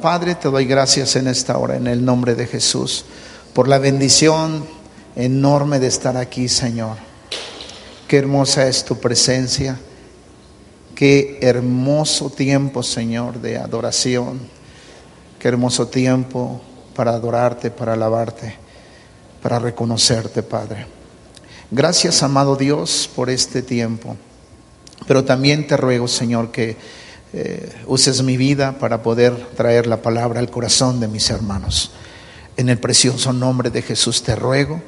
Padre, te doy gracias en esta hora, en el nombre de Jesús, por la bendición enorme de estar aquí, Señor. Qué hermosa es tu presencia. Qué hermoso tiempo, Señor, de adoración. Qué hermoso tiempo para adorarte, para alabarte, para reconocerte, Padre. Gracias, amado Dios, por este tiempo. Pero también te ruego, Señor, que eh, uses mi vida para poder traer la palabra al corazón de mis hermanos. En el precioso nombre de Jesús te ruego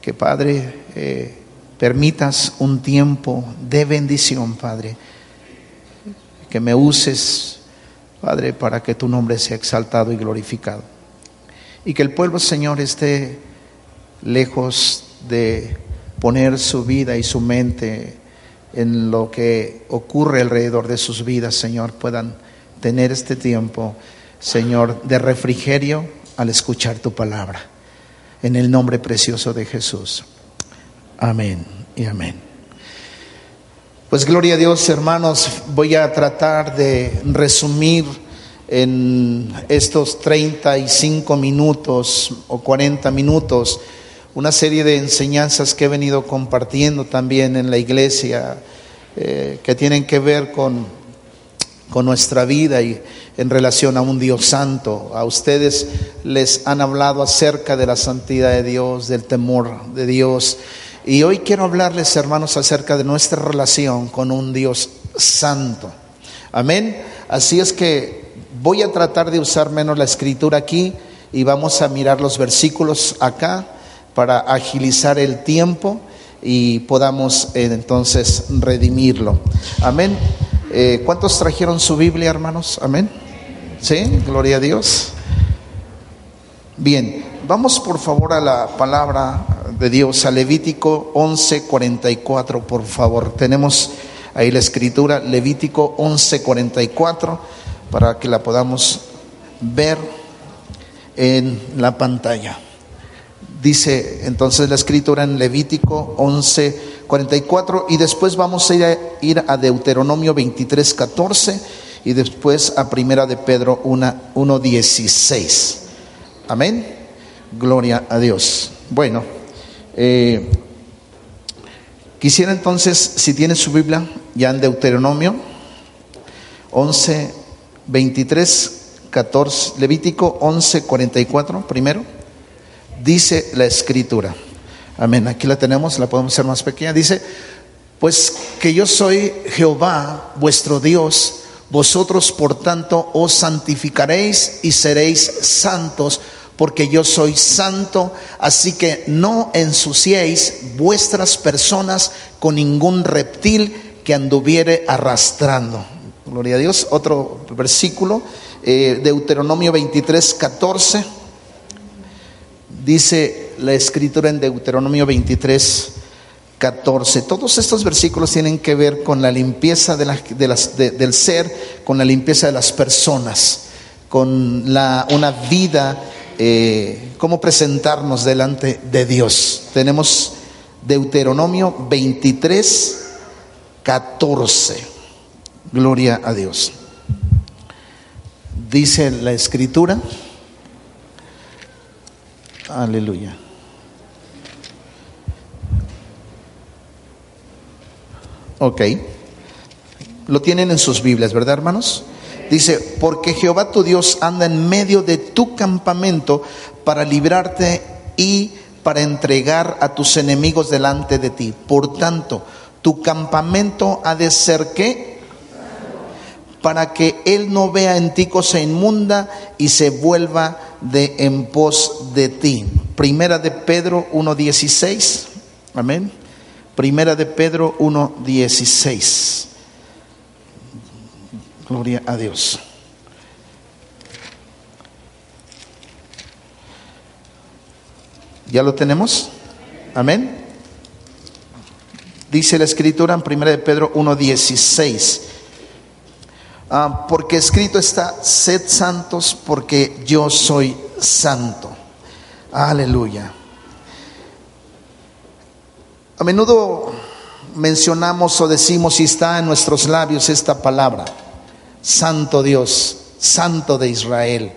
que, Padre, eh, permitas un tiempo de bendición, Padre. Que me uses, Padre, para que tu nombre sea exaltado y glorificado. Y que el pueblo, Señor, esté lejos de poner su vida y su mente en lo que ocurre alrededor de sus vidas, Señor, puedan tener este tiempo, Señor, de refrigerio al escuchar tu palabra. En el nombre precioso de Jesús. Amén y amén. Pues gloria a Dios, hermanos, voy a tratar de resumir en estos 35 minutos o 40 minutos una serie de enseñanzas que he venido compartiendo también en la iglesia, eh, que tienen que ver con, con nuestra vida y en relación a un Dios santo. A ustedes les han hablado acerca de la santidad de Dios, del temor de Dios. Y hoy quiero hablarles, hermanos, acerca de nuestra relación con un Dios santo. Amén. Así es que voy a tratar de usar menos la escritura aquí y vamos a mirar los versículos acá para agilizar el tiempo y podamos eh, entonces redimirlo. Amén. Eh, ¿Cuántos trajeron su Biblia, hermanos? Amén. Sí, gloria a Dios. Bien, vamos por favor a la palabra de Dios, a Levítico 11:44, por favor. Tenemos ahí la escritura, Levítico 11:44, para que la podamos ver en la pantalla. Dice entonces la escritura en Levítico 11, 44 y después vamos a ir a, Deuteronomio 23, 14 y después a Primera de Pedro 1, 16. Amén. Gloria a Dios. Bueno, eh, quisiera entonces, si tiene su Biblia, ya en Deuteronomio 11, 23, 14, Levítico 11, 44, primero dice la escritura. Amén. Aquí la tenemos, la podemos hacer más pequeña. Dice, pues que yo soy Jehová, vuestro Dios, vosotros por tanto os santificaréis y seréis santos, porque yo soy santo, así que no ensuciéis vuestras personas con ningún reptil que anduviere arrastrando. Gloria a Dios. Otro versículo, eh, Deuteronomio 23, 14 dice la escritura en Deuteronomio 23, 14. Todos estos versículos tienen que ver con la limpieza del ser, con la limpieza de las personas, con una vida, eh, cómo presentarnos delante de Dios. Tenemos Deuteronomio 23, 14. Gloria a Dios. Dice la escritura. Aleluya. Ok. Lo tienen en sus Biblias, ¿verdad, hermanos? Dice, porque Jehová tu Dios anda en medio de tu campamento para librarte y para entregar a tus enemigos delante de ti. Por tanto, tu campamento ha de ser qué? Para que Él no vea en ti cosa inmunda y se vuelva de en pos de ti. Primera de Pedro 1.16. Amén. Primera de Pedro 1.16. Gloria a Dios. ¿Ya lo tenemos? Amén. Dice la escritura en Primera de Pedro 1.16. Ah, porque escrito está, sed santos porque yo soy santo. Aleluya. A menudo mencionamos o decimos y está en nuestros labios esta palabra, Santo Dios, santo de Israel,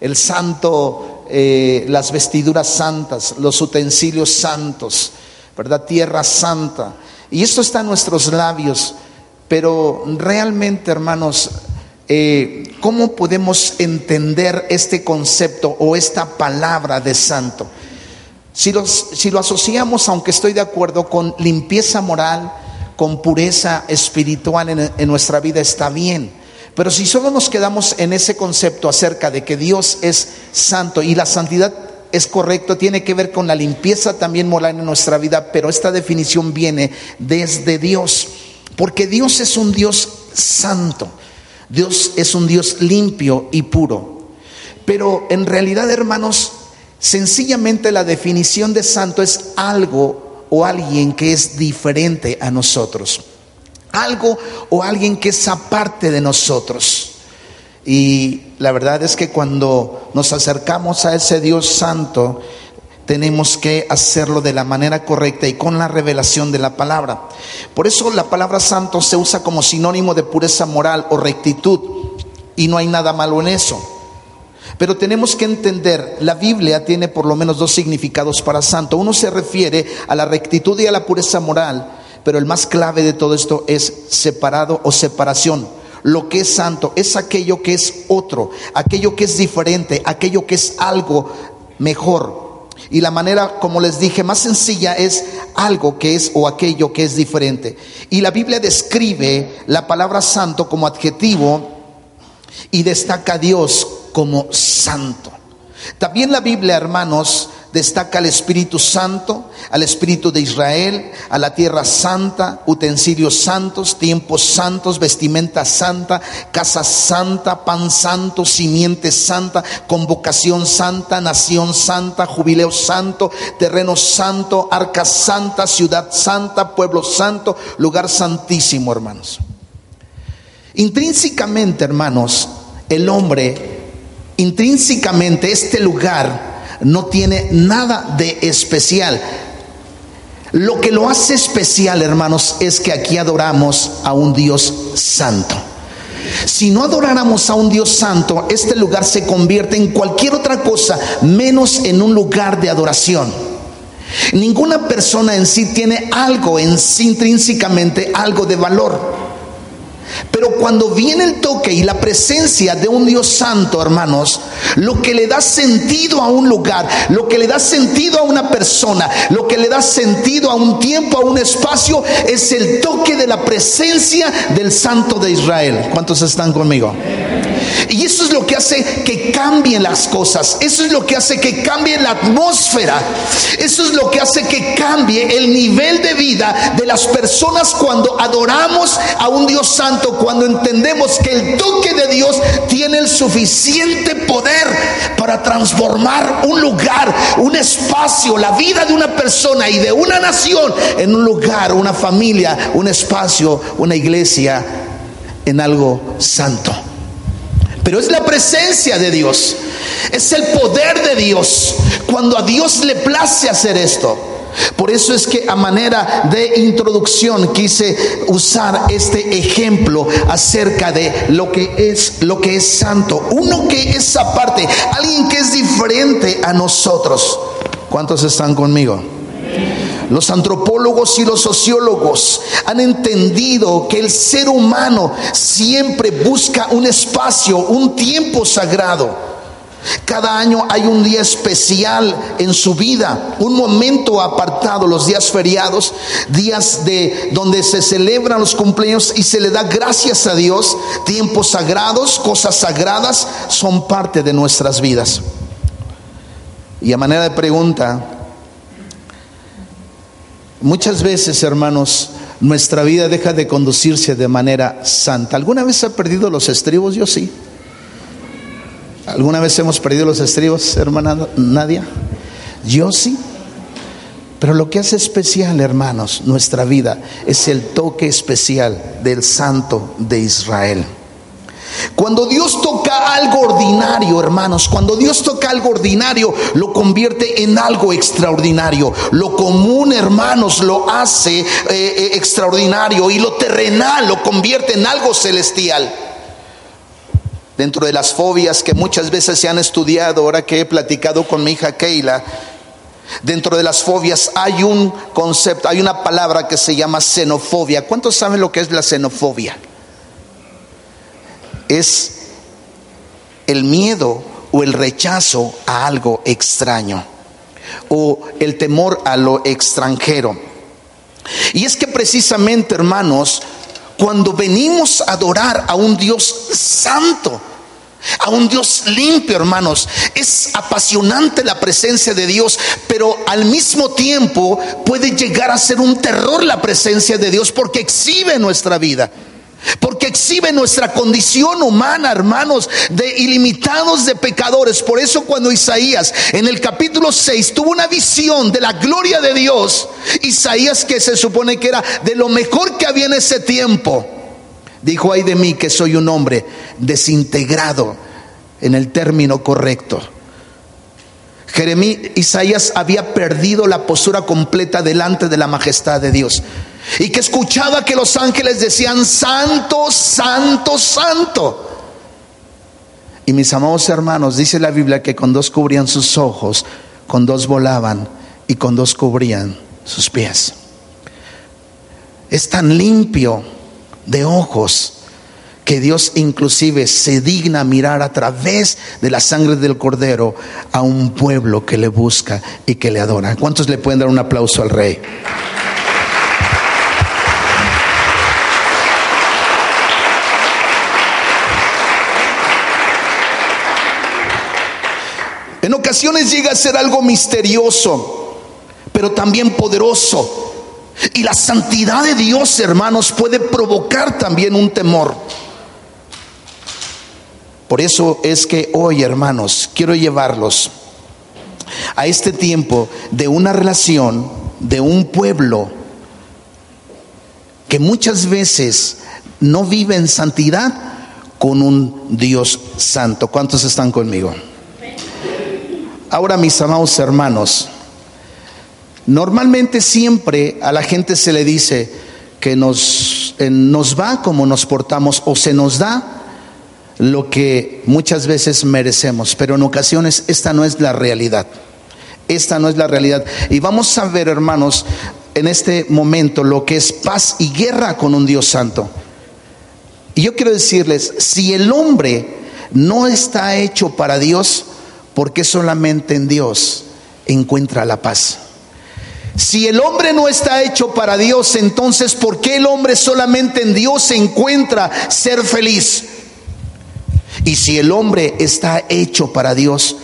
el santo, eh, las vestiduras santas, los utensilios santos, ¿verdad? Tierra santa. Y esto está en nuestros labios, pero realmente, hermanos, eh, ¿cómo podemos entender este concepto o esta palabra de santo? Si, si lo asociamos, aunque estoy de acuerdo, con limpieza moral, con pureza espiritual en, nuestra vida, está bien. Pero si solo nos quedamos en ese concepto acerca de que Dios es santo y la santidad es correcto, tiene que ver con la limpieza también moral en nuestra vida, pero esta definición viene desde Dios, porque Dios es un Dios santo, Dios es un Dios limpio y puro. Pero en realidad, hermanos, Sencillamente la definición de santo es algo o alguien que es diferente a nosotros. Algo o alguien que es aparte de nosotros. Y la verdad es que cuando nos acercamos a ese Dios santo, tenemos que hacerlo de la manera correcta y con la revelación de la palabra. Por eso la palabra santo se usa como sinónimo de pureza moral o rectitud y no hay nada malo en eso. Pero tenemos que entender, la Biblia tiene por lo menos dos significados para santo. Uno se refiere a la rectitud y a la pureza moral, pero el más clave de todo esto es separado o separación. Lo que es santo es aquello que es otro, aquello que es diferente, aquello que es algo mejor. Y la manera, como les dije, más sencilla es algo que es o aquello que es diferente. Y la Biblia describe la palabra santo como adjetivo y destaca a Dios como santo. También la Biblia, hermanos, destaca al Espíritu Santo, al Espíritu de Israel, a la tierra santa, utensilios santos, tiempos santos, vestimenta santa, casa santa, pan santo, simiente santa, convocación santa, nación santa, jubileo santo, terreno santo, arca santa, ciudad santa, pueblo santo, lugar santísimo, hermanos. Intrínsecamente, hermanos, el hombre intrínsecamente este lugar no tiene nada de especial. Lo que lo hace especial, hermanos, es que aquí adoramos a un Dios santo. Si no adoráramos a un Dios santo, este lugar se convierte en cualquier otra cosa menos en un lugar de adoración. Ninguna persona en sí tiene algo en sí intrínsecamente, algo de valor. Pero cuando viene el toque y la presencia de un Dios santo, hermanos, lo que le da sentido a un lugar, lo que le da sentido a una persona, lo que le da sentido a un tiempo, a un espacio, es el toque de la presencia del santo de Israel. ¿Cuántos están conmigo? Y eso es lo que hace que cambien las cosas. Eso es lo que hace que cambie la atmósfera. Eso es lo que hace que cambie el nivel de vida de las personas cuando adoramos a un Dios santo, cuando entendemos que el toque de Dios tiene el suficiente poder para transformar un lugar, un espacio, la vida de una persona y de una nación en un lugar, una familia, un espacio, una iglesia, en algo santo. Pero es la presencia de Dios. Es el poder de Dios. Cuando a Dios le place hacer esto. Por eso es que a manera de introducción quise usar este ejemplo acerca de lo que es lo que es santo, uno que es aparte, alguien que es diferente a nosotros. ¿Cuántos están conmigo? Los antropólogos y los sociólogos han entendido que el ser humano siempre busca un espacio, un tiempo sagrado. Cada año hay un día especial en su vida, un momento apartado, los días feriados, días de donde se celebran los cumpleaños y se le da gracias a Dios, tiempos sagrados, cosas sagradas son parte de nuestras vidas. Y a manera de pregunta, Muchas veces, hermanos, nuestra vida deja de conducirse de manera santa. ¿Alguna vez ha perdido los estribos? Yo sí. ¿Alguna vez hemos perdido los estribos, hermana Nadia? Yo sí. Pero lo que hace especial, hermanos, nuestra vida es el toque especial del Santo de Israel. Cuando Dios toca algo ordinario, hermanos, cuando Dios toca algo ordinario, lo convierte en algo extraordinario. Lo común, hermanos, lo hace eh, eh, extraordinario y lo terrenal lo convierte en algo celestial. dentro de las fobias que muchas veces se han estudiado, ahora que he platicado con mi hija Keila, dentro de las fobias hay un concepto, hay una palabra que se llama xenofobia. ¿Cuántos saben lo que es la xenofobia? Es el miedo o el rechazo a algo extraño o el temor a lo extranjero. Y es que precisamente, hermanos, cuando venimos a adorar a un Dios santo, a un Dios limpio, hermanos. Es apasionante la presencia de Dios, pero al mismo tiempo puede llegar a ser un terror la presencia de Dios porque exhibe nuestra vida. Porque exhibe nuestra condición humana, hermanos, de ilimitados de pecadores. Por eso cuando Isaías en el capítulo 6 tuvo una visión de la gloria de Dios, Isaías que se supone que era de lo mejor que había en ese tiempo, dijo, ay de mí que soy un hombre desintegrado en el término correcto. Jeremías, Isaías había perdido la postura completa delante de la majestad de Dios y que escuchaba que los ángeles decían, santo, santo, santo. Y mis amados hermanos, dice la Biblia que con dos cubrían sus ojos, con dos volaban y con dos cubrían sus pies. Es tan limpio de ojos que Dios inclusive se digna mirar a través de la sangre del cordero a un pueblo que le busca y que le adora. ¿Cuántos le pueden dar un aplauso al rey? Llega a ser algo misterioso, pero también poderoso. Y la santidad de Dios, hermanos, puede provocar también un temor. Por eso es que hoy, hermanos, quiero llevarlos a este tiempo de una relación, de un pueblo que muchas veces no vive en santidad con un Dios santo. ¿Cuántos están conmigo? Ahora, mis amados hermanos, normalmente siempre a la gente se le dice que nos, eh, nos va como nos portamos o se nos da lo que muchas veces merecemos, pero en ocasiones esta no es la realidad. Esta no es la realidad. Y vamos a ver, hermanos, en este momento lo que es paz y guerra con un Dios santo. Y yo quiero decirles, si el hombre no está hecho para Dios, porque solamente en Dios encuentra la paz. Si el hombre no está hecho para Dios, entonces ¿por qué el hombre solamente en Dios encuentra ser feliz? Y si el hombre está hecho para Dios,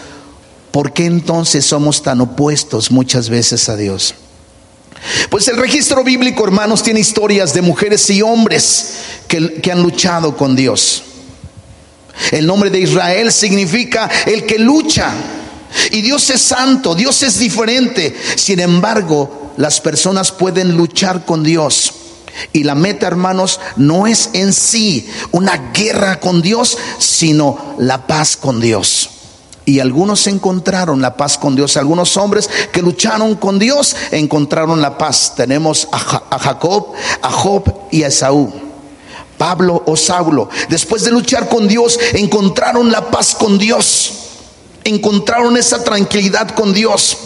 ¿por qué entonces somos tan opuestos muchas veces a Dios? Pues el registro bíblico, hermanos, tiene historias de mujeres y hombres que, que han luchado con Dios. El nombre de Israel significa el que lucha. Y Dios es santo, Dios es diferente. Sin embargo, las personas pueden luchar con Dios. Y la meta, hermanos, no es en sí una guerra con Dios, sino la paz con Dios. Y algunos encontraron la paz con Dios. Algunos hombres que lucharon con Dios encontraron la paz. Tenemos a Jacob, a Job y a Esaú. Pablo o Saulo, después de luchar con Dios, encontraron la paz con Dios, encontraron esa tranquilidad con Dios.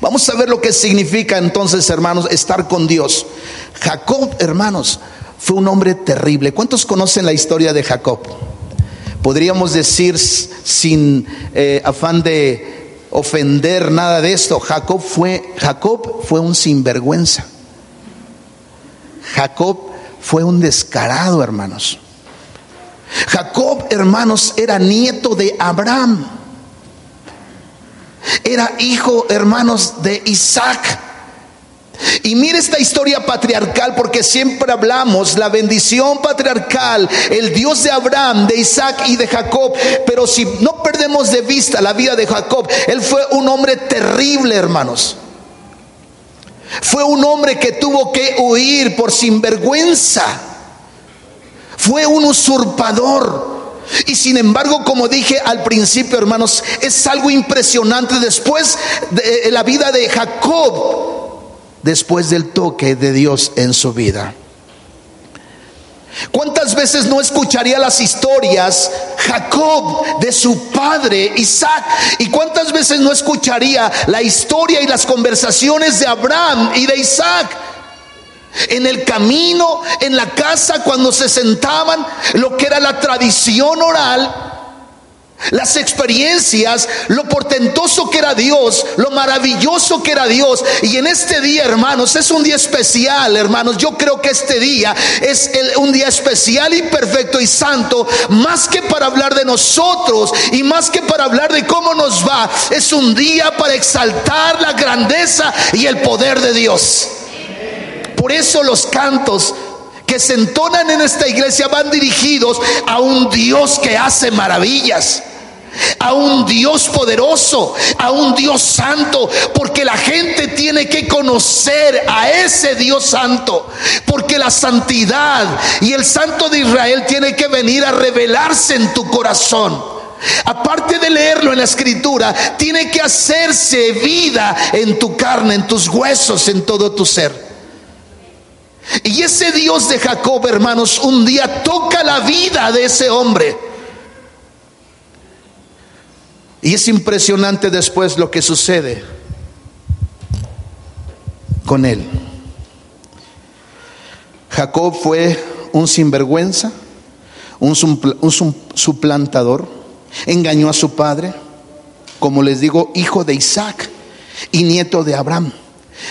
Vamos a ver lo que significa entonces, hermanos, estar con Dios. Jacob, hermanos, fue un hombre terrible. ¿Cuántos conocen la historia de Jacob? Podríamos decir sin eh, afán de ofender nada de esto, Jacob fue Jacob fue un sinvergüenza. Jacob fue un descarado, hermanos. Jacob, hermanos, era nieto de Abraham. Era hijo, hermanos, de Isaac. Y mire esta historia patriarcal porque siempre hablamos la bendición patriarcal, el Dios de Abraham, de Isaac y de Jacob. Pero si no perdemos de vista la vida de Jacob, él fue un hombre terrible, hermanos. Fue un hombre que tuvo que huir por sinvergüenza. Fue un usurpador. Y sin embargo, como dije al principio, hermanos, es algo impresionante después de la vida de Jacob, después del toque de Dios en su vida. ¿Cuántas veces no escucharía las historias Jacob de su padre Isaac? ¿Y cuántas veces no escucharía la historia y las conversaciones de Abraham y de Isaac? En el camino, en la casa, cuando se sentaban, lo que era la tradición oral, las experiencias, lo portentoso que era Dios, lo maravilloso que era Dios. Y en este día, hermanos, es un día especial, hermanos. Yo creo que este día es un día especial y perfecto y santo, más que para hablar de nosotros y más que para hablar de cómo nos va. Es un día para exaltar la grandeza y el poder de Dios. Por eso los cantos que se entonan en esta iglesia van dirigidos a un Dios que hace maravillas a un Dios poderoso, a un Dios santo, porque la gente tiene que conocer a ese Dios santo, porque la santidad y el santo de Israel tiene que venir a revelarse en tu corazón. Aparte de leerlo en la escritura, tiene que hacerse vida en tu carne, en tus huesos, en todo tu ser. Y ese Dios de Jacob, hermanos, un día toca la vida de ese hombre y es impresionante después lo que sucede con él. Jacob fue un sinvergüenza, un, suplantador, engañó a su padre, como les digo, hijo de Isaac y nieto de Abraham.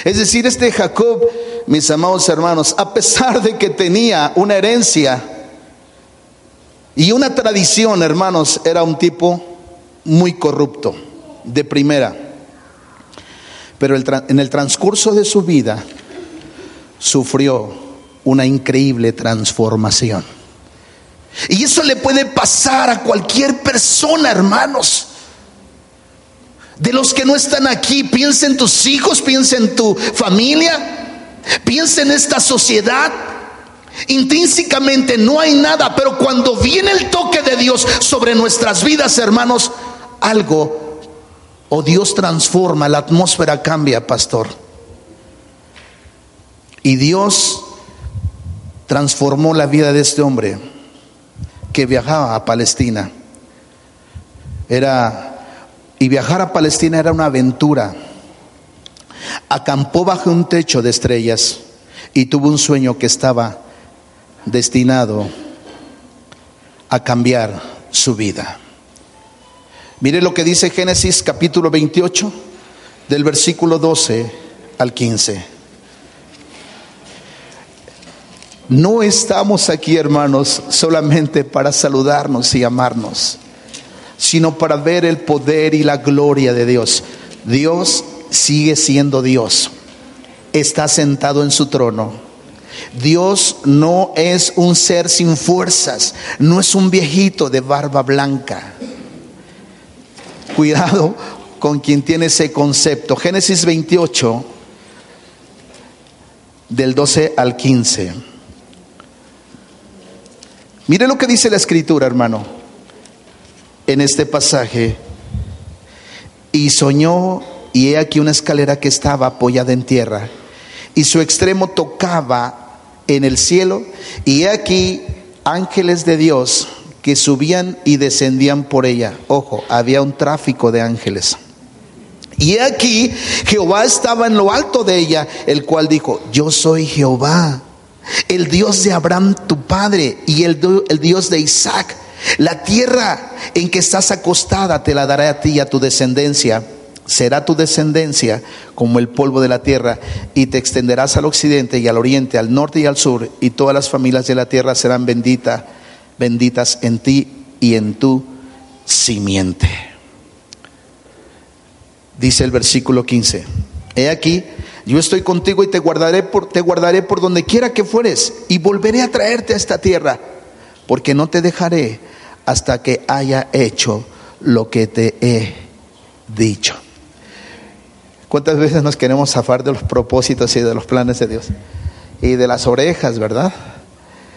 Es decir, este Jacob, mis amados hermanos, a pesar de que tenía una herencia y una tradición, hermanos, era un tipo muy corrupto, de primera. Pero en el transcurso de su vida sufrió una increíble transformación. Y eso le puede pasar a cualquier persona, hermanos. De los que no están aquí, piensa en tus hijos, piensa en tu familia, piensa en esta sociedad. Intrínsecamente no hay nada, pero cuando viene el toque de Dios sobre nuestras vidas, hermanos, algo o Dios transforma, la atmósfera cambia, pastor. Y Dios transformó la vida de este hombre que viajaba a Palestina. Era y viajar a Palestina era una aventura. Acampó bajo un techo de estrellas y tuvo un sueño que estaba destinado a cambiar su vida. Mire lo que dice Génesis capítulo 28, del versículo 12 al 15. No estamos aquí, hermanos, solamente para saludarnos y amarnos, sino para ver el poder y la gloria de Dios. Dios sigue siendo Dios, está sentado en su trono. Dios no es un ser sin fuerzas, no es un viejito de barba blanca. Cuidado con quien tiene ese concepto. Génesis 28, del 12 al 15. Mire lo que dice la escritura, hermano, en este pasaje. Y soñó, y he aquí una escalera que estaba apoyada en tierra, y su extremo tocaba en el cielo, y he aquí ángeles de Dios que subían y descendían por ella. Ojo, había un tráfico de ángeles. Y aquí Jehová estaba en lo alto de ella, el cual dijo, yo soy Jehová, el Dios de Abraham tu padre y el, el Dios de Isaac. La tierra en que estás acostada te la daré a ti y a tu descendencia. Será tu descendencia como el polvo de la tierra y te extenderás al occidente y al oriente, al norte y al sur, y todas las familias de la tierra serán benditas benditas en ti y en tu simiente. Dice el versículo 15. He aquí, yo estoy contigo y te guardaré por te guardaré por donde quiera que fueres y volveré a traerte a esta tierra, porque no te dejaré hasta que haya hecho lo que te he dicho. ¿Cuántas veces nos queremos zafar de los propósitos y de los planes de Dios? Y de las orejas, ¿verdad?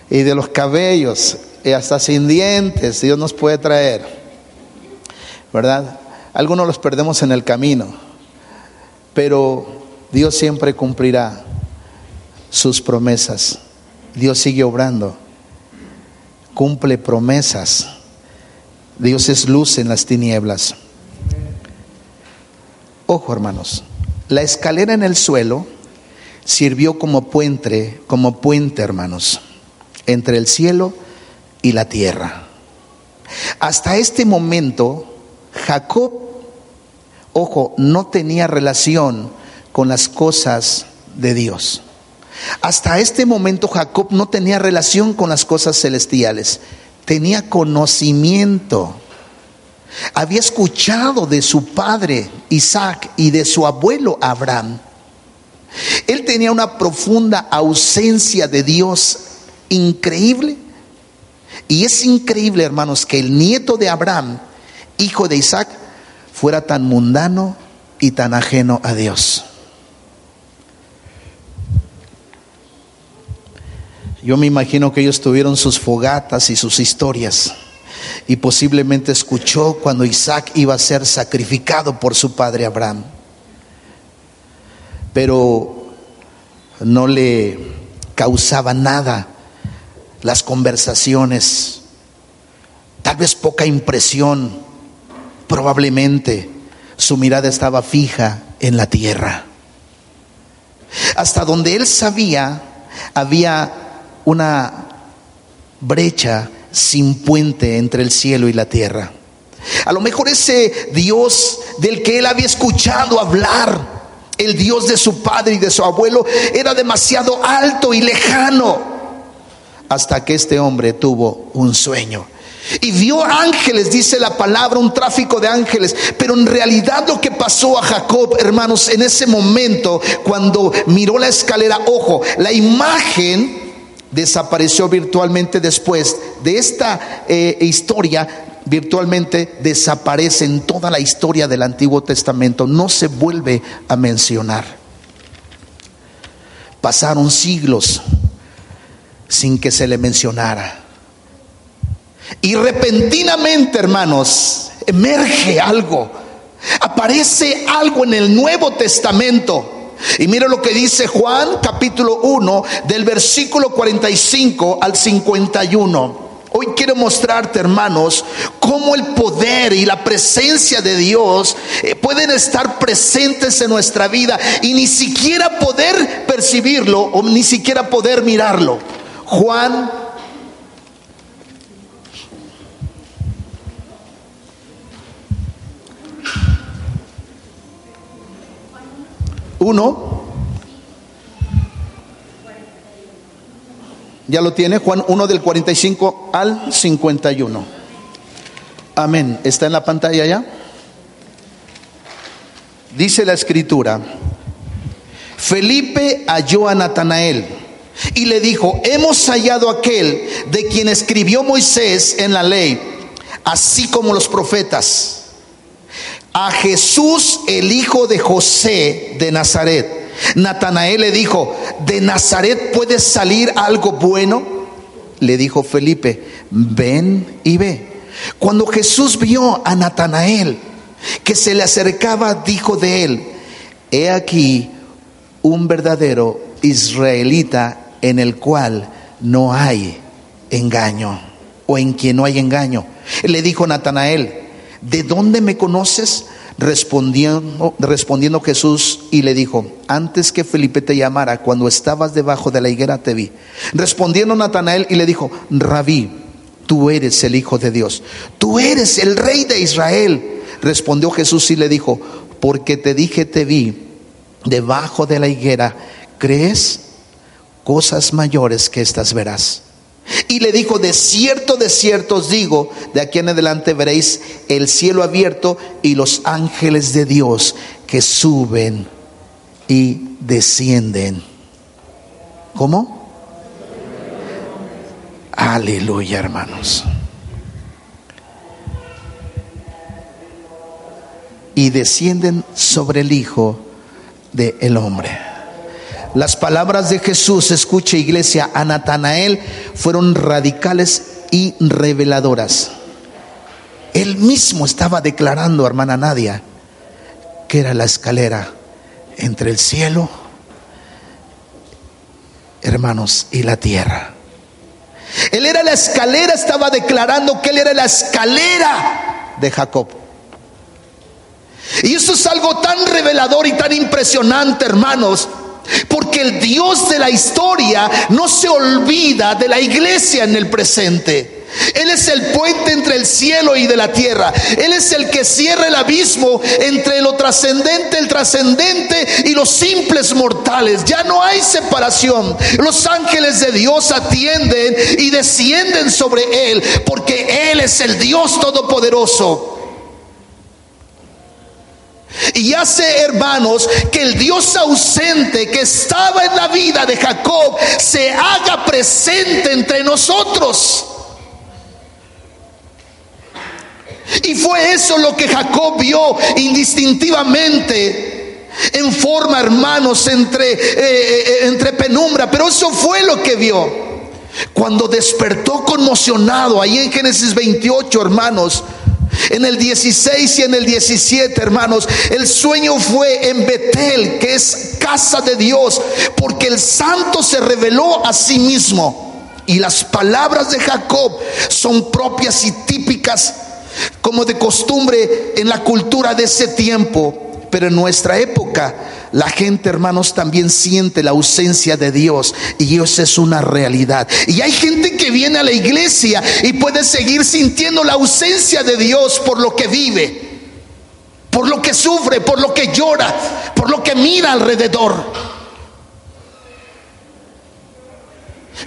Y de los cabellos y hasta sin dientes Dios nos puede traer, ¿verdad? Algunos los perdemos en el camino, pero Dios siempre cumplirá sus promesas. Dios sigue obrando cumple promesas. Dios es luz en las tinieblas. Ojo, hermanos, la escalera en el suelo sirvió como puente, como puente, hermanos, entre el cielo y la tierra. Hasta este momento, Jacob, ojo, no tenía relación con las cosas de Dios. Hasta este momento Jacob no tenía relación con las cosas celestiales, tenía conocimiento. Había escuchado de su padre Isaac y de su abuelo Abraham. Él tenía una profunda ausencia de Dios increíble. Y es increíble, hermanos, que el nieto de Abraham, hijo de Isaac, fuera tan mundano y tan ajeno a Dios. Yo me imagino que ellos tuvieron sus fogatas y sus historias. Y posiblemente escuchó cuando Isaac iba a ser sacrificado por su padre Abraham. Pero no le causaba nada las conversaciones, tal vez poca impresión, probablemente su mirada estaba fija en la tierra. Hasta donde él sabía, había una brecha sin puente entre el cielo y la tierra. A lo mejor ese Dios del que él había escuchado hablar, el Dios de su padre y de su abuelo, era demasiado alto y lejano. Hasta que este hombre tuvo un sueño. Y vio ángeles, dice la palabra, un tráfico de ángeles. Pero en realidad lo que pasó a Jacob, hermanos, en ese momento, cuando miró la escalera, ojo, la imagen desapareció virtualmente después de esta eh, historia, virtualmente desaparece en toda la historia del Antiguo Testamento, no se vuelve a mencionar. Pasaron siglos sin que se le mencionara. Y repentinamente, hermanos, emerge algo, aparece algo en el Nuevo Testamento y mire lo que dice Juan capítulo 1 del versículo 45 al 51. Hoy quiero mostrarte, hermanos, cómo el poder y la presencia de Dios eh, pueden estar presentes en nuestra vida y ni siquiera poder percibirlo o ni siquiera poder mirarlo. Juan 1. Ya lo tiene, Juan 1 del 45 al 51. Amén. ¿Está en la pantalla ya? Dice la escritura, Felipe halló a Natanael y le dijo, hemos hallado aquel de quien escribió Moisés en la ley, así como los profetas a Jesús, el hijo de José de Nazaret. Natanael le dijo, ¿de Nazaret puede salir algo bueno? Le dijo Felipe, ven y ve. Cuando Jesús vio a Natanael que se le acercaba, dijo de él, he aquí un verdadero israelita en el cual no hay engaño o en quien no hay engaño. Le dijo Natanael, ¿de dónde me conoces? Respondiendo, Jesús y le dijo, antes que Felipe te llamara, cuando estabas debajo de la higuera te vi. Respondiendo Natanael y le dijo, Rabí, tú eres el Hijo de Dios, tú eres el Rey de Israel. Respondió Jesús y le dijo, porque te dije te vi debajo de la higuera, ¿crees? Cosas mayores que estas verás. Y le dijo, de cierto, de cierto os digo, de aquí en adelante veréis el cielo abierto y los ángeles de Dios que suben y descienden. ¿Cómo? Aleluya, hermanos. Y descienden sobre el Hijo del el hombre. Las palabras de Jesús, escuche iglesia, a Natanael fueron radicales y reveladoras. Él mismo estaba declarando, hermana Nadia, que era la escalera entre el cielo, hermanos, y la tierra. Él era la escalera, estaba declarando que él era la escalera de Jacob. Y eso es algo tan revelador y tan impresionante, hermanos, porque el Dios de la historia no se olvida de la iglesia en el presente. Él es el puente entre el cielo y de la tierra. Él es el que cierra el abismo entre lo trascendente, el trascendente y los simples mortales. Ya no hay separación. Los ángeles de Dios atienden y descienden sobre Él porque Él es el Dios todopoderoso. Y hace, hermanos, que el Dios ausente que estaba en la vida de Jacob se haga presente entre nosotros. Y fue eso lo que Jacob vio indistintivamente en forma, hermanos, entre, eh, eh, entre penumbra. Pero eso fue lo que vio. Cuando despertó conmocionado, ahí en Génesis 28, hermanos, en el 16 y en el 17, hermanos, el sueño fue en Betel, que es casa de Dios, porque el santo se reveló a sí mismo. Y las palabras de Jacob son propias y típicas como de costumbre en la cultura de ese tiempo. Pero en nuestra época, la gente, hermanos, también siente la ausencia de Dios y eso es una realidad. Y hay gente que viene a la iglesia y puede seguir sintiendo la ausencia de Dios por lo que vive, por lo que sufre, por lo que llora, por lo que mira alrededor.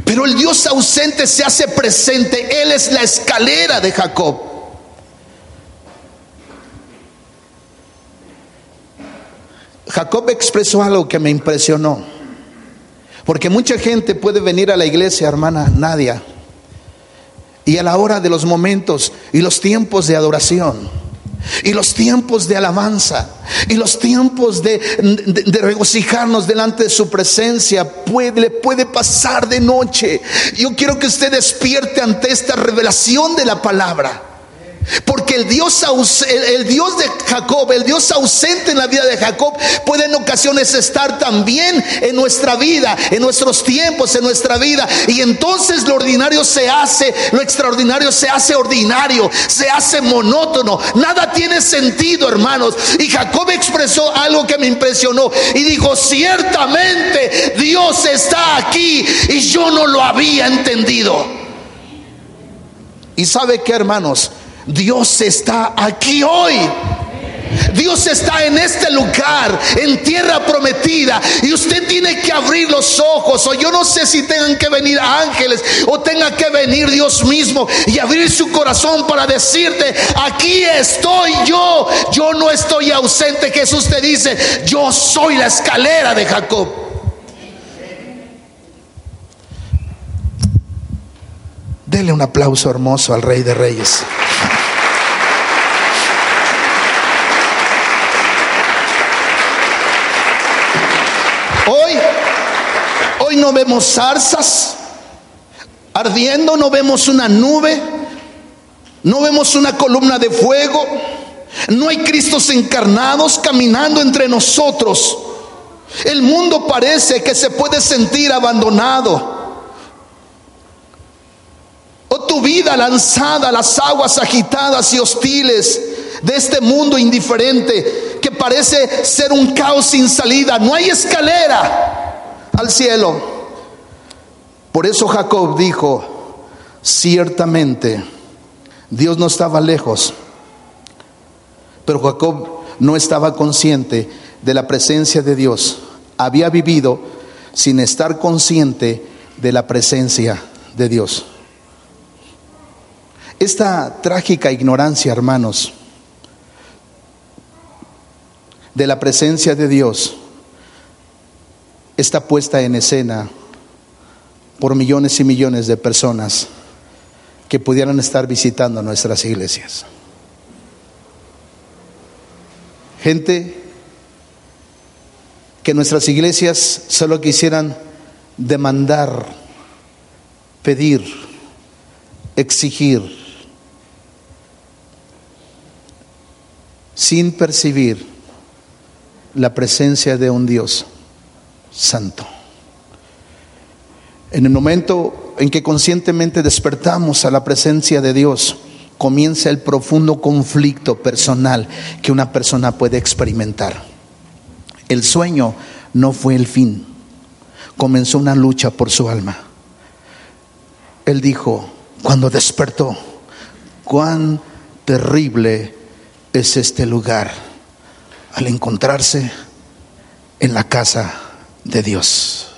Pero el Dios ausente se hace presente. Él es la escalera de Jacob. Jacob expresó algo que me impresionó. Porque mucha gente puede venir a la iglesia, hermana Nadia, y a la hora de los momentos y los tiempos de adoración, y los tiempos de alabanza, y los tiempos de, regocijarnos delante de su presencia, puede, puede pasar de noche. Yo quiero que usted despierte ante esta revelación de la palabra. Porque el Dios, el Dios de Jacob, el Dios ausente en la vida de Jacob, puede en ocasiones estar también en nuestra vida, en nuestros tiempos, en nuestra vida. Y entonces lo ordinario se hace, lo extraordinario se hace ordinario, se hace monótono. Nada tiene sentido, hermanos. Y Jacob expresó algo que me impresionó y dijo, ciertamente Dios está aquí y yo no lo había entendido. Y sabe que, hermanos, Dios está aquí hoy. Dios está en este lugar, en tierra prometida, y usted tiene que abrir los ojos. O yo no sé si tengan que venir ángeles o tenga que venir Dios mismo y abrir su corazón para decirte: Aquí estoy yo. Yo no estoy ausente. Jesús te dice: Yo soy la escalera de Jacob. Dele un aplauso hermoso al Rey de Reyes. Hoy, hoy no vemos zarzas. Ardiendo, no vemos una nube, no vemos una columna de fuego, no hay Cristos encarnados caminando entre nosotros. El mundo parece que se puede sentir abandonado. Tu vida lanzada a las aguas agitadas y hostiles de este mundo indiferente que parece ser un caos sin salida. No hay escalera al cielo. Por eso Jacob dijo, ciertamente Dios no estaba lejos, pero Jacob no estaba consciente de la presencia de Dios. Había vivido sin estar consciente de la presencia de Dios. Esta trágica ignorancia, hermanos, de la presencia de Dios está puesta en escena por millones y millones de personas que pudieran estar visitando nuestras iglesias. Gente que nuestras iglesias solo quisieran demandar, pedir, exigir, sin percibir la presencia de un Dios santo. En el momento en que conscientemente despertamos a la presencia de Dios, comienza el profundo conflicto personal que una persona puede experimentar. El sueño no fue el fin, comenzó una lucha por su alma. Él dijo, cuando despertó, cuán terrible es este lugar al encontrarse en la casa de Dios.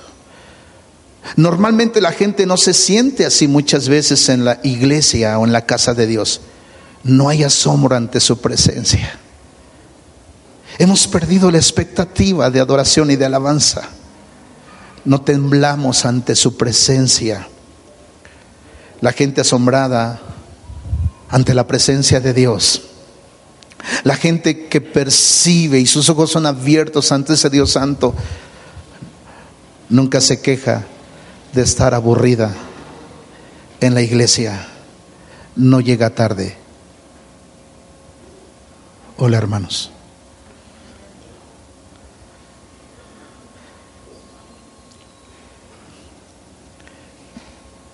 Normalmente la gente no se siente así muchas veces en la iglesia o en la casa de Dios. No hay asombro ante su presencia. Hemos perdido la expectativa de adoración y de alabanza. No temblamos ante su presencia. La gente asombrada ante la presencia de Dios. La gente que percibe y sus ojos son abiertos ante ese Dios santo, nunca se queja de estar aburrida en la iglesia. No llega tarde. Hola hermanos.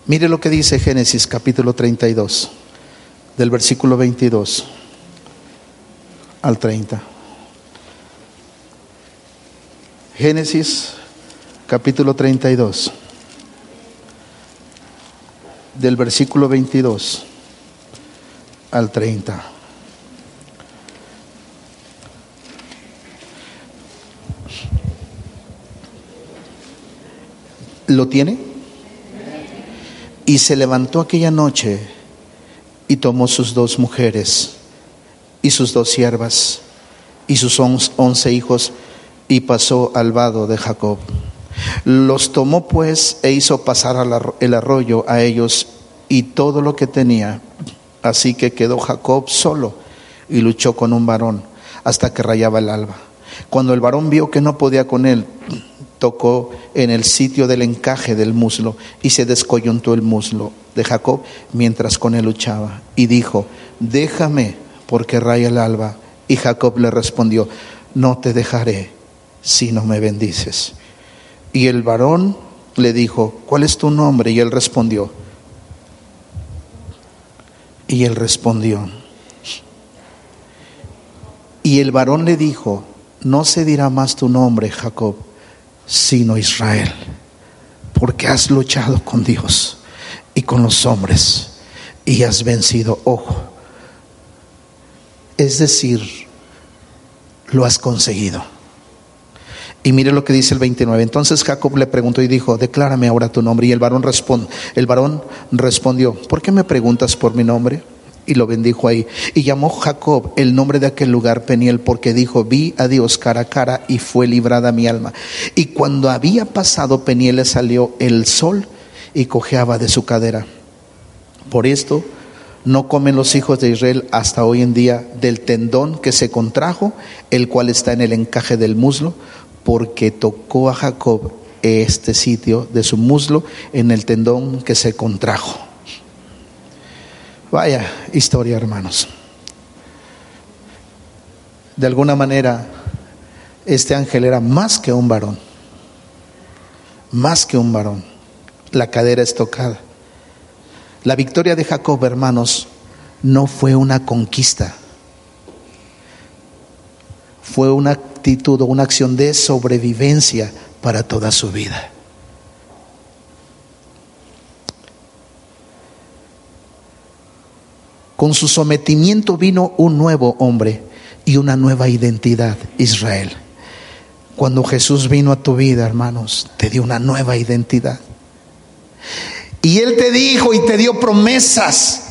Mire lo que dice Génesis capítulo 32, del versículo 22 al 30. Génesis capítulo 32, del versículo 22 al 30. ¿Lo tiene? Y se levantó aquella noche y tomó sus dos mujeres y sus dos siervas y sus once hijos y pasó al vado de Jacob. Los tomó pues e hizo pasar el arroyo a ellos y todo lo que tenía. Así que quedó Jacob solo y luchó con un varón hasta que rayaba el alba. Cuando el varón vio que no podía con él, tocó en el sitio del encaje del muslo y se descoyuntó el muslo de Jacob mientras con él luchaba. Y dijo, déjame porque raya el alba. Y Jacob le respondió, no te dejaré si no me bendices. Y el varón le dijo, ¿cuál es tu nombre? Y él respondió, y él respondió, y el varón le dijo, no se dirá más tu nombre, Jacob, sino Israel, porque has luchado con Dios y con los hombres y has vencido. Ojo, es decir, lo has conseguido. Y mire lo que dice el 29. Entonces Jacob le preguntó y dijo, declárame ahora tu nombre. Y el varón, responde, el varón respondió, ¿por qué me preguntas por mi nombre? y lo bendijo ahí. Y llamó Jacob el nombre de aquel lugar Peniel porque dijo, vi a Dios cara a cara y fue librada mi alma. Y cuando había pasado Peniel le salió el sol y cojeaba de su cadera. Por esto no comen los hijos de Israel hasta hoy en día del tendón que se contrajo, el cual está en el encaje del muslo, porque tocó a Jacob este sitio de su muslo en el tendón que se contrajo. Vaya historia, hermanos. De alguna manera, este ángel era más que un varón, más que un varón. La cadera es tocada. La victoria de Jacob, hermanos, no fue una conquista, fue una actitud o una acción de sobrevivencia para toda su vida. Con su sometimiento vino un nuevo hombre y una nueva identidad, Israel. Cuando Jesús vino a tu vida, hermanos, te dio una nueva identidad. Y Él te dijo y te dio promesas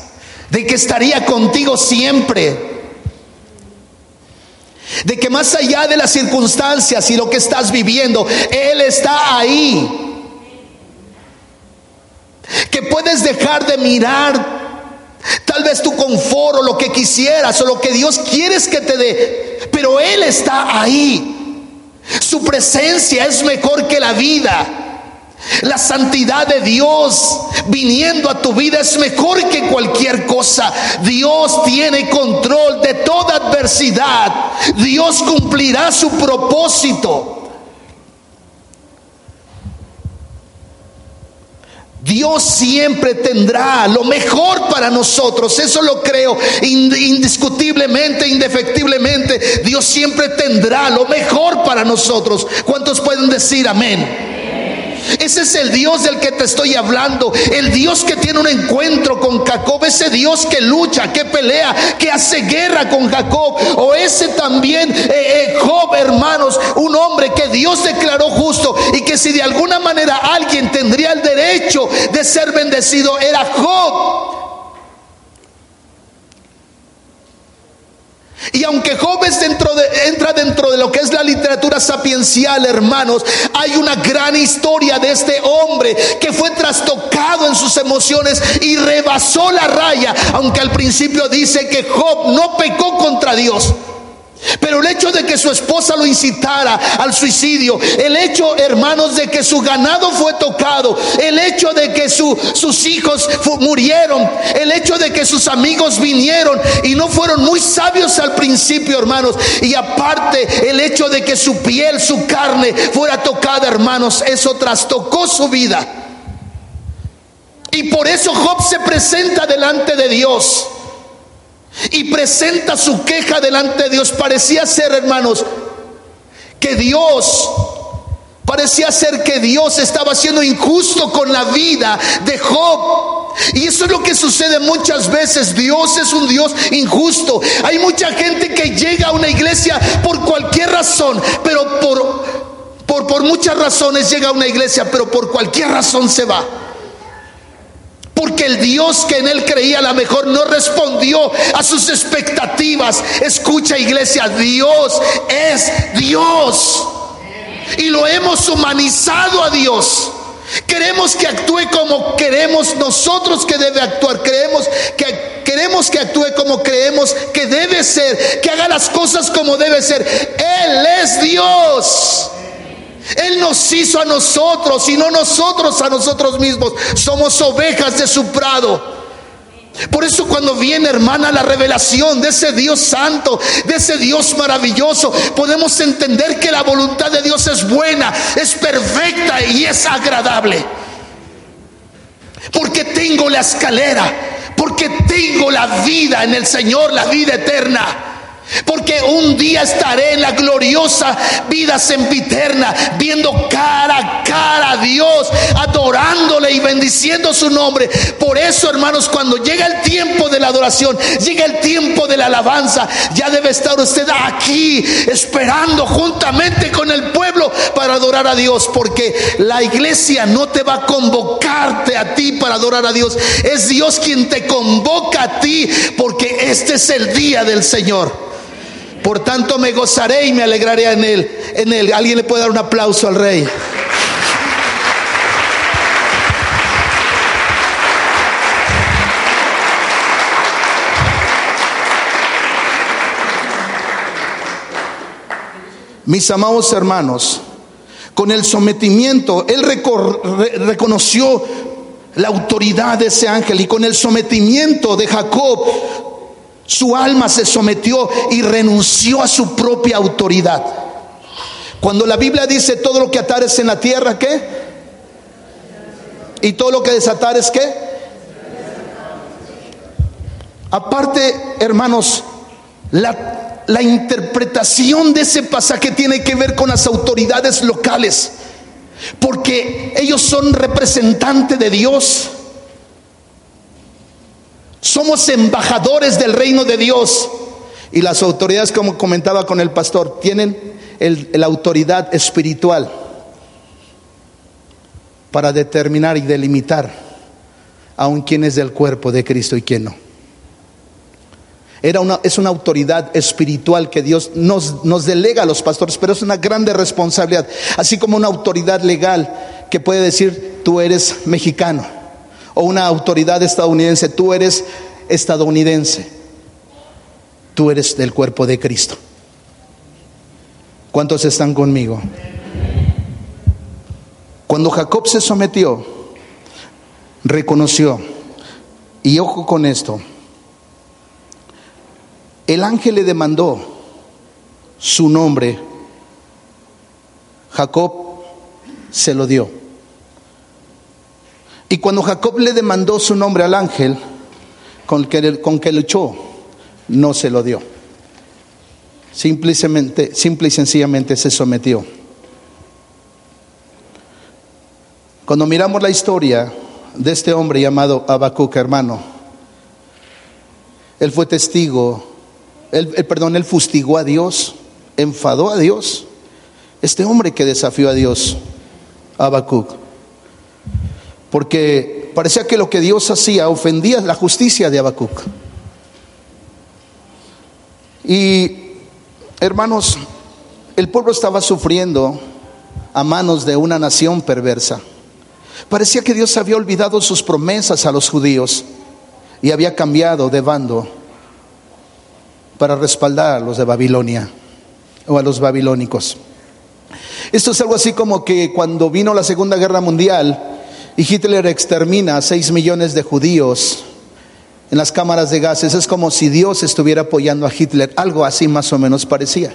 de que estaría contigo siempre. De que más allá de las circunstancias y lo que estás viviendo, Él está ahí. Que puedes dejar de mirar Tal vez tu confort o lo que quisieras o lo que Dios quieres que te dé, pero Él está ahí. Su presencia es mejor que la vida. La santidad de Dios viniendo a tu vida es mejor que cualquier cosa. Dios tiene control de toda adversidad. Dios cumplirá su propósito. Dios siempre tendrá lo mejor para nosotros, eso lo creo indiscutiblemente, indefectiblemente. Dios siempre tendrá lo mejor para nosotros. ¿Cuántos pueden decir amén? Ese es el Dios del que te estoy hablando. El Dios que tiene un encuentro con Jacob. Ese Dios que lucha, que pelea, que hace guerra con Jacob. O ese también eh, eh, Job, hermanos. Un hombre que Dios declaró justo. Y que si de alguna manera alguien tendría el derecho de ser bendecido, era Job. Y aunque Job dentro de, entra dentro de lo que es la literatura sapiencial, hermanos, hay una gran historia de este hombre que fue trastocado en sus emociones y rebasó la raya, aunque al principio dice que Job no pecó contra Dios. Pero el hecho de que su esposa lo incitara al suicidio, el hecho, hermanos, de que su ganado fue tocado, el hecho de que sus hijos murieron, el hecho de que sus amigos vinieron y no fueron muy sabios al principio, hermanos, y aparte el hecho de que su piel, su carne fuera tocada, hermanos, eso trastocó su vida. Y por eso Job se presenta delante de Dios y presenta su queja delante de Dios. Parecía ser, hermanos, que Dios, parecía ser que Dios estaba siendo injusto con la vida de Job. Y eso es lo que sucede muchas veces. Dios es un Dios injusto. Hay mucha gente que llega a una iglesia por cualquier razón, pero por, por, por muchas razones llega a una iglesia, pero por cualquier razón se va. El Dios que en él creía a lo mejor no respondió a sus expectativas. Escucha iglesia, Dios es Dios. Y lo hemos humanizado a Dios. Queremos que actúe como queremos nosotros que debe actuar. Creemos que queremos que actúe como creemos que debe ser, que haga las cosas como debe ser. Él es Dios. Él nos hizo a nosotros y no nosotros a nosotros mismos. Somos ovejas de su prado. Por eso cuando viene, hermana, la revelación de ese Dios santo, de ese Dios maravilloso, podemos entender que la voluntad de Dios es buena, es perfecta y es agradable. Porque tengo la escalera, porque tengo la vida en el Señor, la vida eterna. Porque un día estaré en la gloriosa vida sempiterna, viendo cara a cara a Dios, adorándole y bendiciendo su nombre. Por eso, hermanos, cuando llega el tiempo de la adoración, llega el tiempo de la alabanza, ya debe estar usted aquí esperando juntamente con el pueblo para adorar a Dios. Porque la iglesia no te va a convocarte a ti para adorar a Dios. Es Dios quien te convoca a ti porque este es el día del Señor. Por tanto me gozaré y me alegraré en él. En él. Alguien le puede dar un aplauso al rey. Mis amados hermanos, con el sometimiento, él reconoció la autoridad de ese ángel y con el sometimiento de Jacob su alma se sometió y renunció a su propia autoridad. Cuando la Biblia dice todo lo que atares en la tierra, ¿qué? Y todo lo que desatares, ¿qué? Aparte, hermanos, la, la interpretación de ese pasaje tiene que ver con las autoridades locales, porque ellos son representantes de Dios. Somos embajadores del reino de Dios. Y las autoridades, como comentaba con el pastor, tienen la autoridad espiritual para determinar y delimitar aún quién es del cuerpo de Cristo y quién no. Era una, es una autoridad espiritual que Dios nos, nos delega a los pastores, pero es una grande responsabilidad, así como una autoridad legal que puede decir tú eres mexicano o una autoridad estadounidense, tú eres estadounidense, tú eres del cuerpo de Cristo. ¿Cuántos están conmigo? Cuando Jacob se sometió, reconoció, y ojo con esto, el ángel le demandó su nombre, Jacob se lo dio. Y cuando Jacob le demandó su nombre al ángel con que, con que luchó, no se lo dio. Simplemente, simple y sencillamente se sometió. Cuando miramos la historia de este hombre llamado Habacuc, hermano, él fue testigo, él, perdón, él fustigó a Dios, enfadó a Dios. Este hombre que desafió a Dios, Habacuc, porque parecía que lo que Dios hacía ofendía la justicia de Habacuc. Y hermanos, el pueblo estaba sufriendo a manos de una nación perversa. Parecía que Dios había olvidado sus promesas a los judíos y había cambiado de bando para respaldar a los de Babilonia o a los babilónicos. Esto es algo así como que cuando vino la Segunda Guerra Mundial y Hitler extermina a 6 millones de judíos en las cámaras de gases, es como si Dios estuviera apoyando a Hitler, algo así más o menos parecía.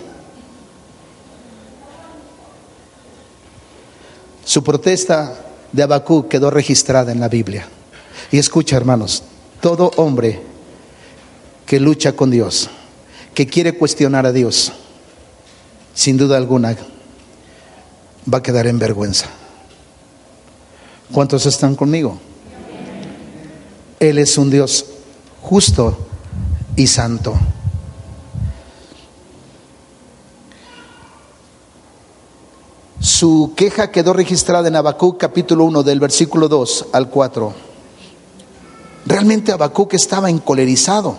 Su protesta de Abacú quedó registrada en la Biblia. Y escucha, hermanos, todo hombre que lucha con Dios, que quiere cuestionar a Dios, sin duda alguna va a quedar en vergüenza. ¿Cuántos están conmigo? Él es un Dios justo y santo. Su queja quedó registrada en Habacuc capítulo 1 del versículo 2 al 4. Realmente Habacuc estaba encolerizado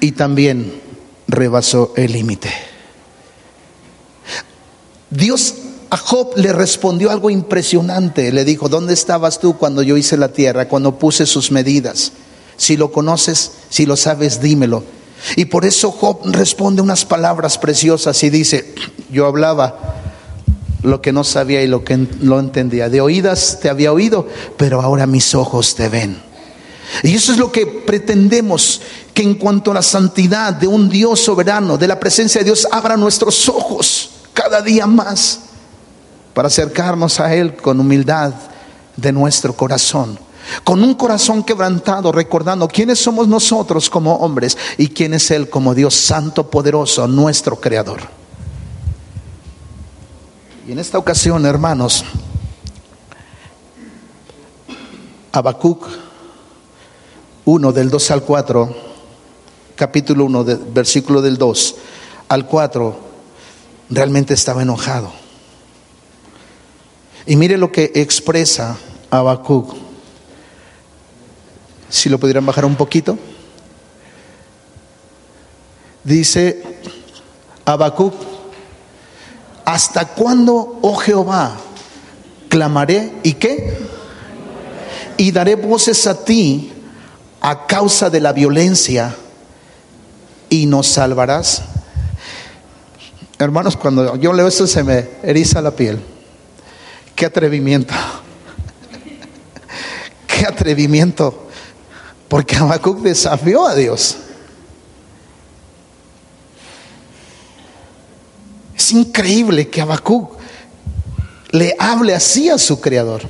y también rebasó el límite. Dios a Job le respondió algo impresionante. Le dijo, ¿dónde estabas tú cuando yo hice la tierra, cuando puse sus medidas? Si lo conoces, si lo sabes, dímelo. Y por eso Job responde unas palabras preciosas y dice, yo hablaba lo que no sabía y lo que no entendía. De oídas te había oído, pero ahora mis ojos te ven. Y eso es lo que pretendemos, que en cuanto a la santidad de un Dios soberano, de la presencia de Dios, abra nuestros ojos cada día más para acercarnos a Él con humildad de nuestro corazón con un corazón quebrantado, recordando quiénes somos nosotros como hombres y quién es Él como Dios Santo, poderoso, nuestro Creador. Y en esta ocasión, hermanos, Habacuc 1 del 2 al 4, capítulo 1, versículo del 2 al 4, realmente estaba enojado. Y mire lo que expresa Habacuc si lo pudieran bajar un poquito. Dice Habacuc, ¿hasta cuándo, oh Jehová, clamaré y qué? Y daré voces a ti a causa de la violencia y nos salvarás. Hermanos, cuando yo leo esto se me eriza la piel. Qué atrevimiento. Qué atrevimiento porque Habacuc desafió a Dios. Es increíble que Habacuc le hable así a su creador.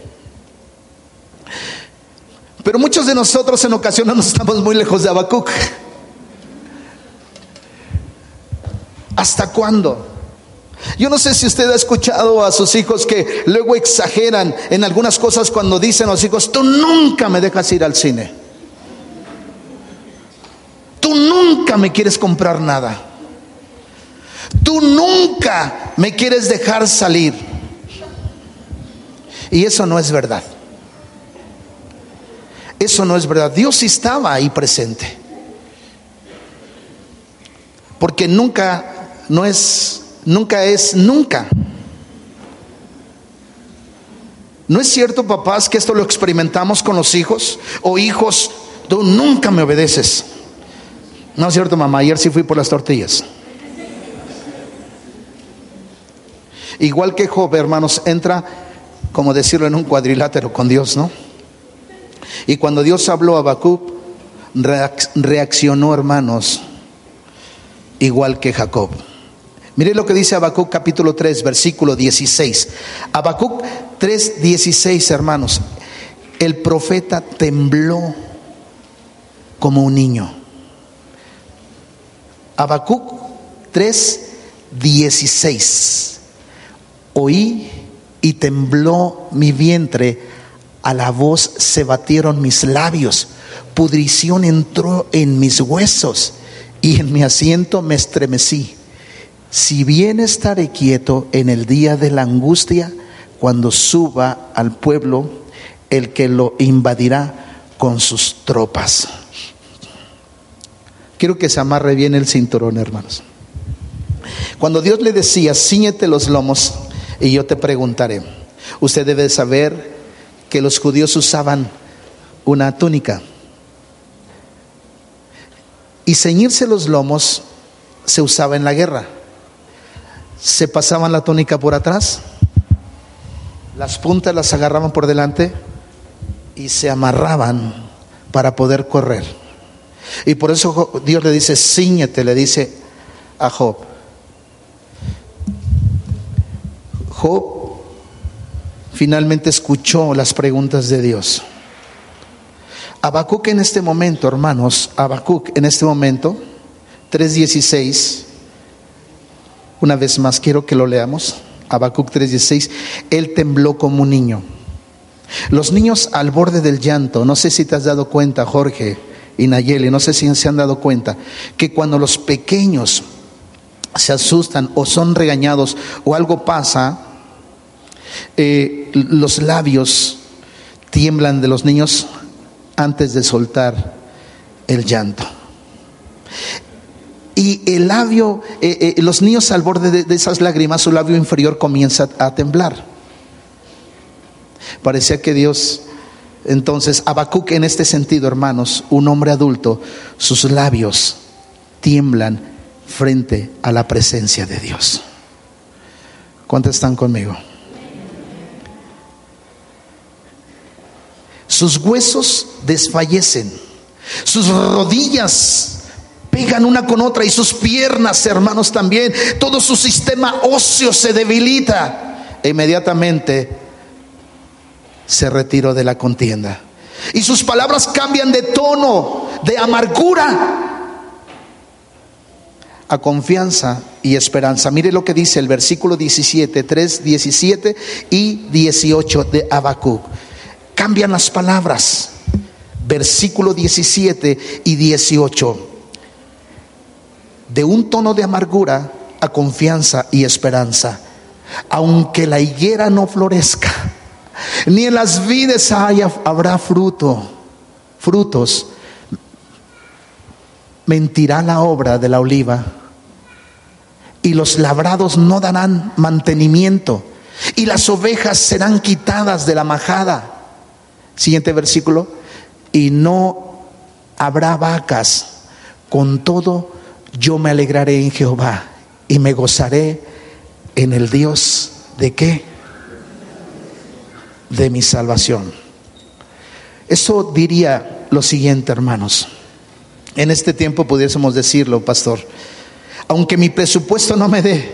Pero muchos de nosotros en ocasiones no estamos muy lejos de Habacuc. ¿Hasta cuándo? Yo no sé si usted ha escuchado a sus hijos que luego exageran en algunas cosas cuando dicen a los hijos, tú nunca me dejas ir al cine. Tú nunca me quieres comprar nada. Tú nunca me quieres dejar salir. Y eso no es verdad. Eso no es verdad. Dios estaba ahí presente. Porque nunca no es nunca es nunca. ¿No es cierto, papás, que esto lo experimentamos con los hijos? O hijos, tú nunca me obedeces. No es cierto, mamá, ayer sí fui por las tortillas. Igual que Job, hermanos, entra, como decirlo, en un cuadrilátero con Dios, ¿no? Y cuando Dios habló a Habacuc, reaccionó, hermanos, igual que Jacob. Mire lo que dice Habacuc capítulo 3, versículo 16. Habacuc 3, 16, hermanos. El profeta tembló como un niño. Habacuc 3, 16. Oí y tembló mi vientre, a la voz se batieron mis labios, pudrición entró en mis huesos y en mi asiento me estremecí. Si bien estaré quieto en el día de la angustia, cuando suba al pueblo el que lo invadirá con sus tropas. Quiero que se amarre bien el cinturón, hermanos. Cuando Dios le decía, ciñete los lomos y yo te preguntaré, usted debe saber que los judíos usaban una túnica. Y ceñirse los lomos se usaba en la guerra. Se pasaban la túnica por atrás, las puntas las agarraban por delante y se amarraban para poder correr. Y por eso Dios le dice, ciñete, le dice a Job. Job finalmente escuchó las preguntas de Dios. Habacuc en este momento, hermanos, Habacuc en este momento, 3.16, una vez más quiero que lo leamos, Habacuc 3.16, él tembló como un niño. Los niños al borde del llanto, no sé si te has dado cuenta, Jorge y Nayeli, no sé si se han dado cuenta, que cuando los pequeños se asustan o son regañados o algo pasa, eh, los labios tiemblan de los niños antes de soltar el llanto. Y el labio, eh, eh, los niños al borde de, esas lágrimas, su labio inferior comienza a temblar. Parecía que Dios, entonces, Habacuc en este sentido, hermanos, un hombre adulto, sus labios tiemblan frente a la presencia de Dios. ¿Cuántos están conmigo? sus huesos desfallecen, sus rodillas pegan una con otra y sus piernas, hermanos, también, todo su sistema óseo se debilita. E inmediatamente se retiró de la contienda. Y sus palabras cambian de tono, de amargura a confianza y esperanza. Mire lo que dice el versículo 17, 3, 17 y 18 de Habacuc cambian las palabras. Versículo 17 y 18. De un tono de amargura a confianza y esperanza. Aunque la higuera no florezca, ni en las vides haya, habrá fruto, frutos, mentirá la obra de la oliva y los labrados no darán mantenimiento y las ovejas serán quitadas de la majada Siguiente versículo. Y no habrá vacas. Con todo, yo me alegraré en Jehová y me gozaré en el Dios de qué? De mi salvación. Eso diría lo siguiente, hermanos. En este tiempo pudiésemos decirlo, pastor. Aunque mi presupuesto no me dé,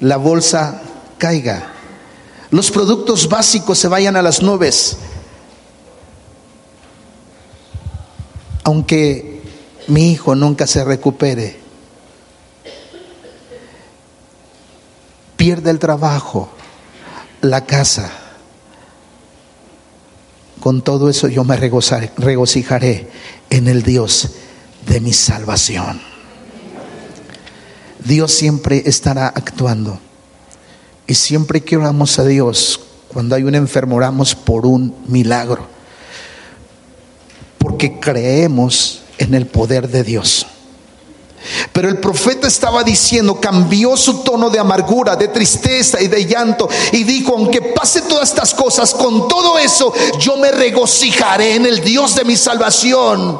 la bolsa caiga, los productos básicos se vayan a las nubes, aunque mi hijo nunca se recupere, pierde el trabajo, la casa, con todo eso yo me regocijaré en el Dios de mi salvación. Dios siempre estará actuando. Y siempre que oramos a Dios, cuando hay un enfermo, oramos por un milagro porque creemos en el poder de Dios. Pero el profeta estaba diciendo, cambió su tono de amargura, de tristeza y de llanto y dijo, aunque pase todas estas cosas, con todo eso yo me regocijaré en el Dios de mi salvación.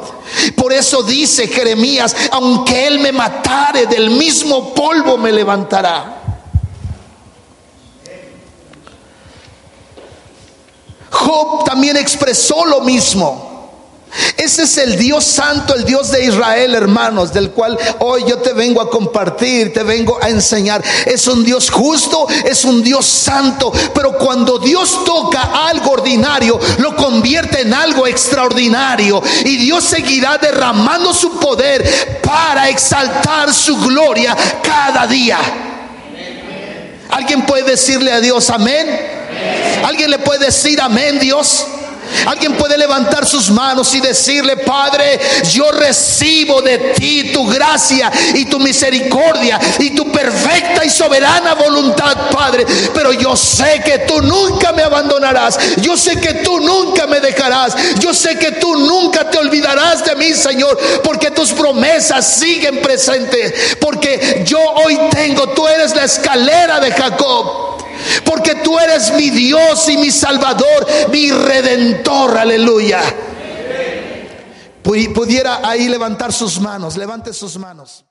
Por eso dice Jeremías, aunque Él me matare, del mismo polvo me levantará. Job también expresó lo mismo. Ese es el Dios santo, el Dios de Israel, hermanos, del cual hoy yo te vengo a compartir, te vengo a enseñar. Es un Dios justo, es un Dios santo, pero cuando Dios toca algo ordinario, lo convierte en algo extraordinario. Y Dios seguirá derramando su poder para exaltar su gloria cada día. ¿Alguien puede decirle a Dios amén? ¿Alguien le puede decir amén, Dios? Alguien puede levantar sus manos y decirle, Padre, yo recibo de ti tu gracia y tu misericordia y tu perfecta y soberana voluntad, Padre. Pero yo sé que tú nunca me abandonarás. Yo sé que tú nunca me dejarás. Yo sé que tú nunca te olvidarás de mí, Señor, porque tus promesas siguen presentes. Porque yo hoy tengo, tú eres la escalera de Jacob porque tú eres mi Dios y mi Salvador, mi Redentor, aleluya. Pudiera ahí levantar sus manos, levante sus manos.